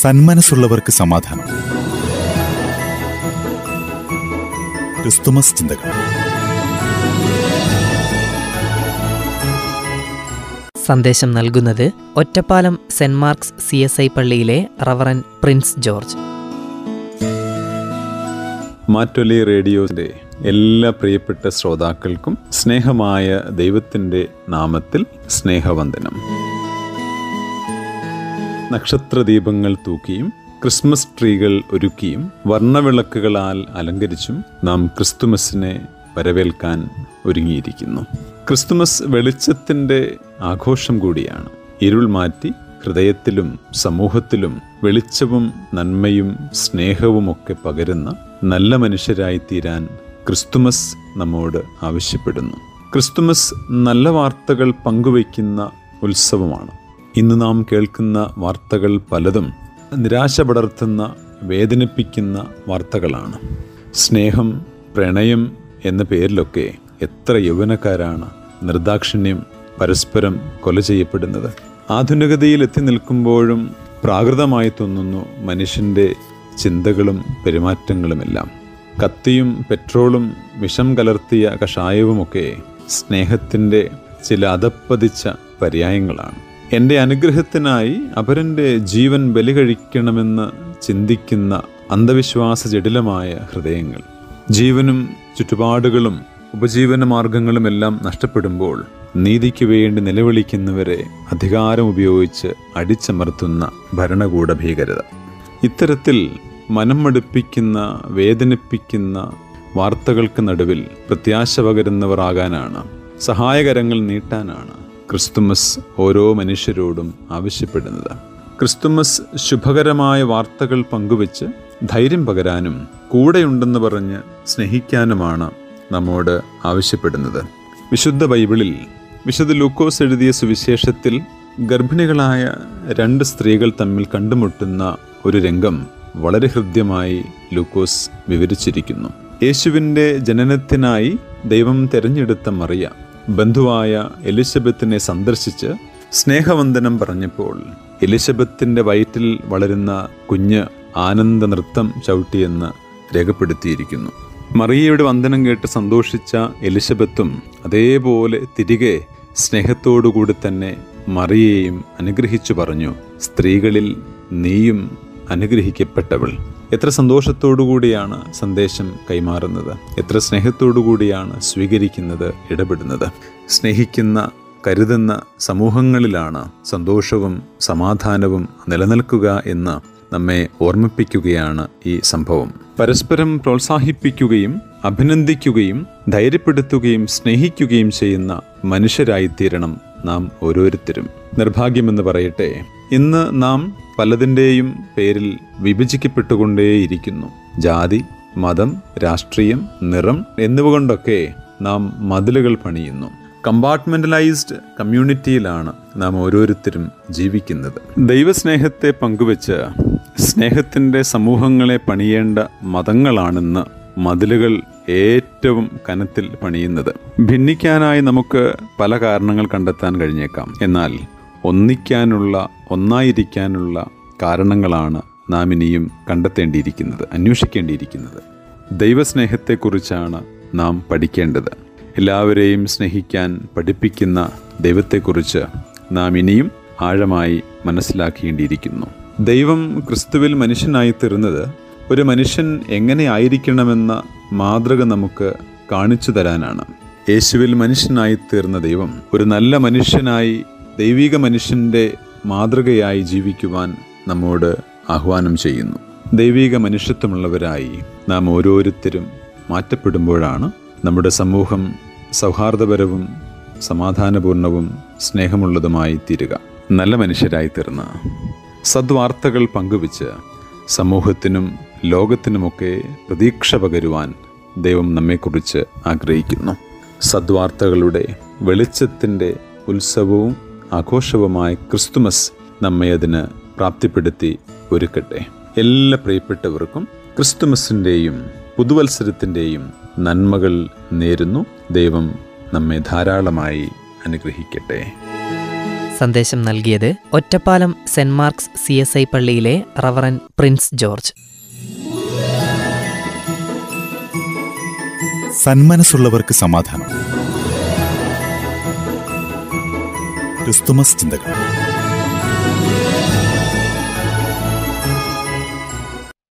സന്മനസ്സുള്ളവർക്ക് സമാധാനം. ക്രിസ്തുമസ് ചിന്തകൾ. സന്ദേശം നൽകുന്നത് Ottapalam Saint Mark's C S I പള്ളിയിലെ റവറൻ പ്രിൻസ് ജോർജ്. മാറ്റൊലി റേഡിയോയുടെ എല്ലാ പ്രിയപ്പെട്ട ശ്രോതാക്കൾക്കും സ്നേഹമായ ദൈവത്തിന്റെ നാമത്തിൽ സ്നേഹവന്ദനം. നക്ഷത്രദീപങ്ങൾ തൂക്കിയും ക്രിസ്മസ് ട്രീകൾ ഒരുക്കിയും വർണവിളക്കുകളാൽ അലങ്കരിച്ചും നാം ക്രിസ്തുമസിനെ വരവേൽക്കാൻ ഒരുങ്ങിയിരിക്കുന്നു. ക്രിസ്തുമസ് വെളിച്ചത്തിന്റെ ആഘോഷം കൂടിയാണ്. ഇരുൾ മാറ്റി ഹൃദയത്തിലും സമൂഹത്തിലും വെളിച്ചവും നന്മയും സ്നേഹവുമൊക്കെ പകരുന്ന നല്ല മനുഷ്യരായി തീരാൻ ക്രിസ്തുമസ് നമ്മോട് ആവശ്യപ്പെടുന്നു. ക്രിസ്തുമസ് നല്ല വാർത്തകൾ പങ്കുവയ്ക്കുന്ന ഉത്സവമാണ്. ഇന്ന് നാം കേൾക്കുന്ന വാർത്തകൾ പലതും നിരാശ പടർത്തുന്ന വേദനിപ്പിക്കുന്ന വാർത്തകളാണ്. സ്നേഹം പ്രണയം എന്ന പേരിലൊക്കെ എത്ര യൗവനക്കാരാണ് നിർദാക്ഷിണ്യം പരസ്പരം കൊല ചെയ്യപ്പെടുന്നത്. ആധുനികതയിൽ എത്തി നിൽക്കുമ്പോഴും പ്രാകൃതമായി തോന്നുന്നു മനുഷ്യന്റെ ചിന്തകളും പെരുമാറ്റങ്ങളുമെല്ലാം. കത്തിയും പെട്രോളും വിഷം കലർത്തിയ കഷായവുമൊക്കെ സ്നേഹത്തിന്റെ ചില അതപ്പതിച്ച പര്യായങ്ങളാണ്. എന്റെ അനുഗ്രഹത്തിനായി അപരന്റെ ജീവൻ ബലി കഴിക്കണമെന്ന് ചിന്തിക്കുന്ന അന്ധവിശ്വാസ ജടിലമായ ഹൃദയങ്ങൾ. ജീവനും ചുറ്റുപാടുകളും ഉപജീവന മാർഗങ്ങളുമെല്ലാം നഷ്ടപ്പെടുമ്പോൾ നീതിക്ക് വേണ്ടി നിലവിളിക്കുന്നവരെ അധികാരം ഉപയോഗിച്ച് അടിച്ചമർത്തുന്ന ഭരണകൂട ഭീകരത. ഇത്തരത്തിൽ മനം മടുപ്പിക്കുന്ന വേദനിപ്പിക്കുന്ന വാർത്തകൾക്ക് നടുവിൽ പ്രത്യാശ പകരുന്നവരാകാനാണ് സഹായകരങ്ങൾ നീട്ടാനാണ് ക്രിസ്തുമസ് ഓരോ മനുഷ്യരോടും ആവശ്യപ്പെടുന്നത്. ക്രിസ്തുമസ് ശുഭകരമായ വാർത്തകൾ പങ്കുവച്ച് ധൈര്യം പകരാനും കൂടെയുണ്ടെന്ന് പറഞ്ഞ് സ്നേഹിക്കാനുമാണ് നമ്മോട് ആവശ്യപ്പെടുന്നത്. വിശുദ്ധ ബൈബിളിൽ വിശുദ്ധ ലൂക്കോസ് എഴുതിയ സുവിശേഷത്തിൽ ഗർഭിണികളായ രണ്ട് സ്ത്രീകൾ തമ്മിൽ കണ്ടുമുട്ടുന്ന ഒരു രംഗം വളരെ ഹൃദ്യമായി ലൂക്കോസ് വിവരിച്ചിരിക്കുന്നു. യേശുവിന്റെ ജനനത്തിനായി ദൈവം തിരഞ്ഞെടുത്ത മറിയ ബന്ധുവായ എലിസബത്തിനെ സന്ദർശിച്ച് സ്നേഹവന്ദനം പറഞ്ഞപ്പോൾ എലിസബത്തിന്റെ വയറ്റിൽ വളരുന്ന കുഞ്ഞ് ആനന്ദ നൃത്തം ചവിട്ടിയെന്ന് രേഖപ്പെടുത്തിയിരിക്കുന്നു. മറിയയുടെ വന്ദനം കേട്ട് സന്തോഷിച്ച എലിസബത്തും അതേപോലെ തിരികെ സ്നേഹത്തോടുകൂടി തന്നെ മറിയയെയും അനുഗ്രഹിച്ചു പറഞ്ഞു സ്ത്രീകളിൽ നീയും അനുഗ്രഹിക്കപ്പെട്ടവൾ. എത്ര സന്തോഷത്തോടുകൂടിയാണ് സന്ദേശം കൈമാറുന്നത്? എത്ര സ്നേഹത്തോടുകൂടിയാണ് സ്വീകരിക്കുന്നത് ഇടപെടുന്നത്? സ്നേഹിക്കുന്ന കരുതുന്ന സമൂഹങ്ങളിലാണ് സന്തോഷവും സമാധാനവും നിലനിൽക്കുക എന്ന് നമ്മെ ഓർമ്മിപ്പിക്കുകയാണ് ഈ സംഭവം. പരസ്പരം പ്രോത്സാഹിപ്പിക്കുകയും അഭിനന്ദിക്കുകയും ധൈര്യപ്പെടുത്തുകയും സ്നേഹിക്കുകയും ചെയ്യുന്ന മനുഷ്യരായിത്തീരണം നാം ഓരോരുത്തരും. നിർഭാഗ്യമെന്ന് പറയട്ടെ ഇന്ന് നാം പലതിന്റെയും പേരിൽ വിഭജിക്കപ്പെട്ടുകൊണ്ടേയിരിക്കുന്നു. ജാതി മതം രാഷ്ട്രീയം നിറം എന്നിവ കൊണ്ടൊക്കെ നാം മതിലുകൾ പണിയുന്നു. കമ്പാർട്ട്മെന്റലൈസ്ഡ് കമ്മ്യൂണിറ്റിയിലാണ് നാം ഓരോരുത്തരും ജീവിക്കുന്നത്. ദൈവസ്നേഹത്തെ പങ്കുവെച്ച് സ്നേഹത്തിന്റെ സമൂഹങ്ങളെ പണിയേണ്ട മതങ്ങളാണെന്ന് മതിലുകൾ ഏറ്റവും കനത്തിൽ പണിയുന്നത്. ഭിന്നിക്കാനായി നമുക്ക് പല കാരണങ്ങൾ കണ്ടെത്താൻ കഴിഞ്ഞേക്കാം. എന്നാൽ ഒന്നിക്കാനുള്ള ഒന്നായിരിക്കാനുള്ള കാരണങ്ങളാണ് നാം ഇനിയും കണ്ടെത്തേണ്ടിയിരിക്കുന്നത് അന്വേഷിക്കേണ്ടിയിരിക്കുന്നത്. ദൈവസ്നേഹത്തെക്കുറിച്ചാണ് നാം പഠിക്കേണ്ടത്. എല്ലാവരെയും സ്നേഹിക്കാൻ പഠിപ്പിക്കുന്ന ദൈവത്തെക്കുറിച്ച് നാം ഇനിയും ആഴമായി മനസ്സിലാക്കേണ്ടിയിരിക്കുന്നു. ദൈവം ക്രിസ്തുവിൽ മനുഷ്യനായി തീർന്നത് ഒരു മനുഷ്യൻ എങ്ങനെ ആയിരിക്കണമെന്ന മാതൃക നമുക്ക് കാണിച്ചു തരാനാണ്. യേശുവിൽ മനുഷ്യനായി തീർന്ന ദൈവം ഒരു നല്ല മനുഷ്യനായി ദൈവിക മനുഷ്യന്റെ മാതൃകയായി ജീവിക്കുവാൻ നമ്മോട് ആഹ്വാനം ചെയ്യുന്നു. ദൈവിക മനുഷ്യത്വമുള്ളവരായി നാം ഓരോരുത്തരും മാറ്റപ്പെടുമ്പോഴാണ് നമ്മുടെ സമൂഹം സൗഹാർദ്ദപരവും സമാധാനപൂർണവും സ്നേഹമുള്ളതുമായി തീരുക. നല്ല മനുഷ്യരായി തീർന്ന സദ്വാർത്തകൾ പങ്കുവച്ച് സമൂഹത്തിനും ലോകത്തിനുമൊക്കെ പ്രതീക്ഷ പകരുവാൻ ദൈവം നമ്മെക്കുറിച്ച് ആഗ്രഹിക്കുന്നു. സദ്വാർത്തകളുടെ വെളിച്ചത്തിന്റെ ഉത്സവവും ആഘോഷവുമായ ക്രിസ്തുമസ് നമ്മെ അതിന് പ്രാപ്തിപ്പെടുത്തി ഒരുക്കട്ടെ. എല്ലാ പ്രിയപ്പെട്ടവർക്കും ക്രിസ്തുമസിന്റെയും പുതുവത്സരത്തിന്റെയും നന്മകൾ നേരുന്നു. ദൈവം നമ്മെ ധാരാളമായി അനുഗ്രഹിക്കട്ടെ. സന്ദേശം നൽകിയത് Ottapalam Saint Mark's C S I പള്ളിയിലെ റവറൻ പ്രിൻസ് ജോർജ്. സന്മനസ്സുള്ളവർക്ക് സമാധാനം. ക്രിസ്തുമസ് ചിന്തകൾ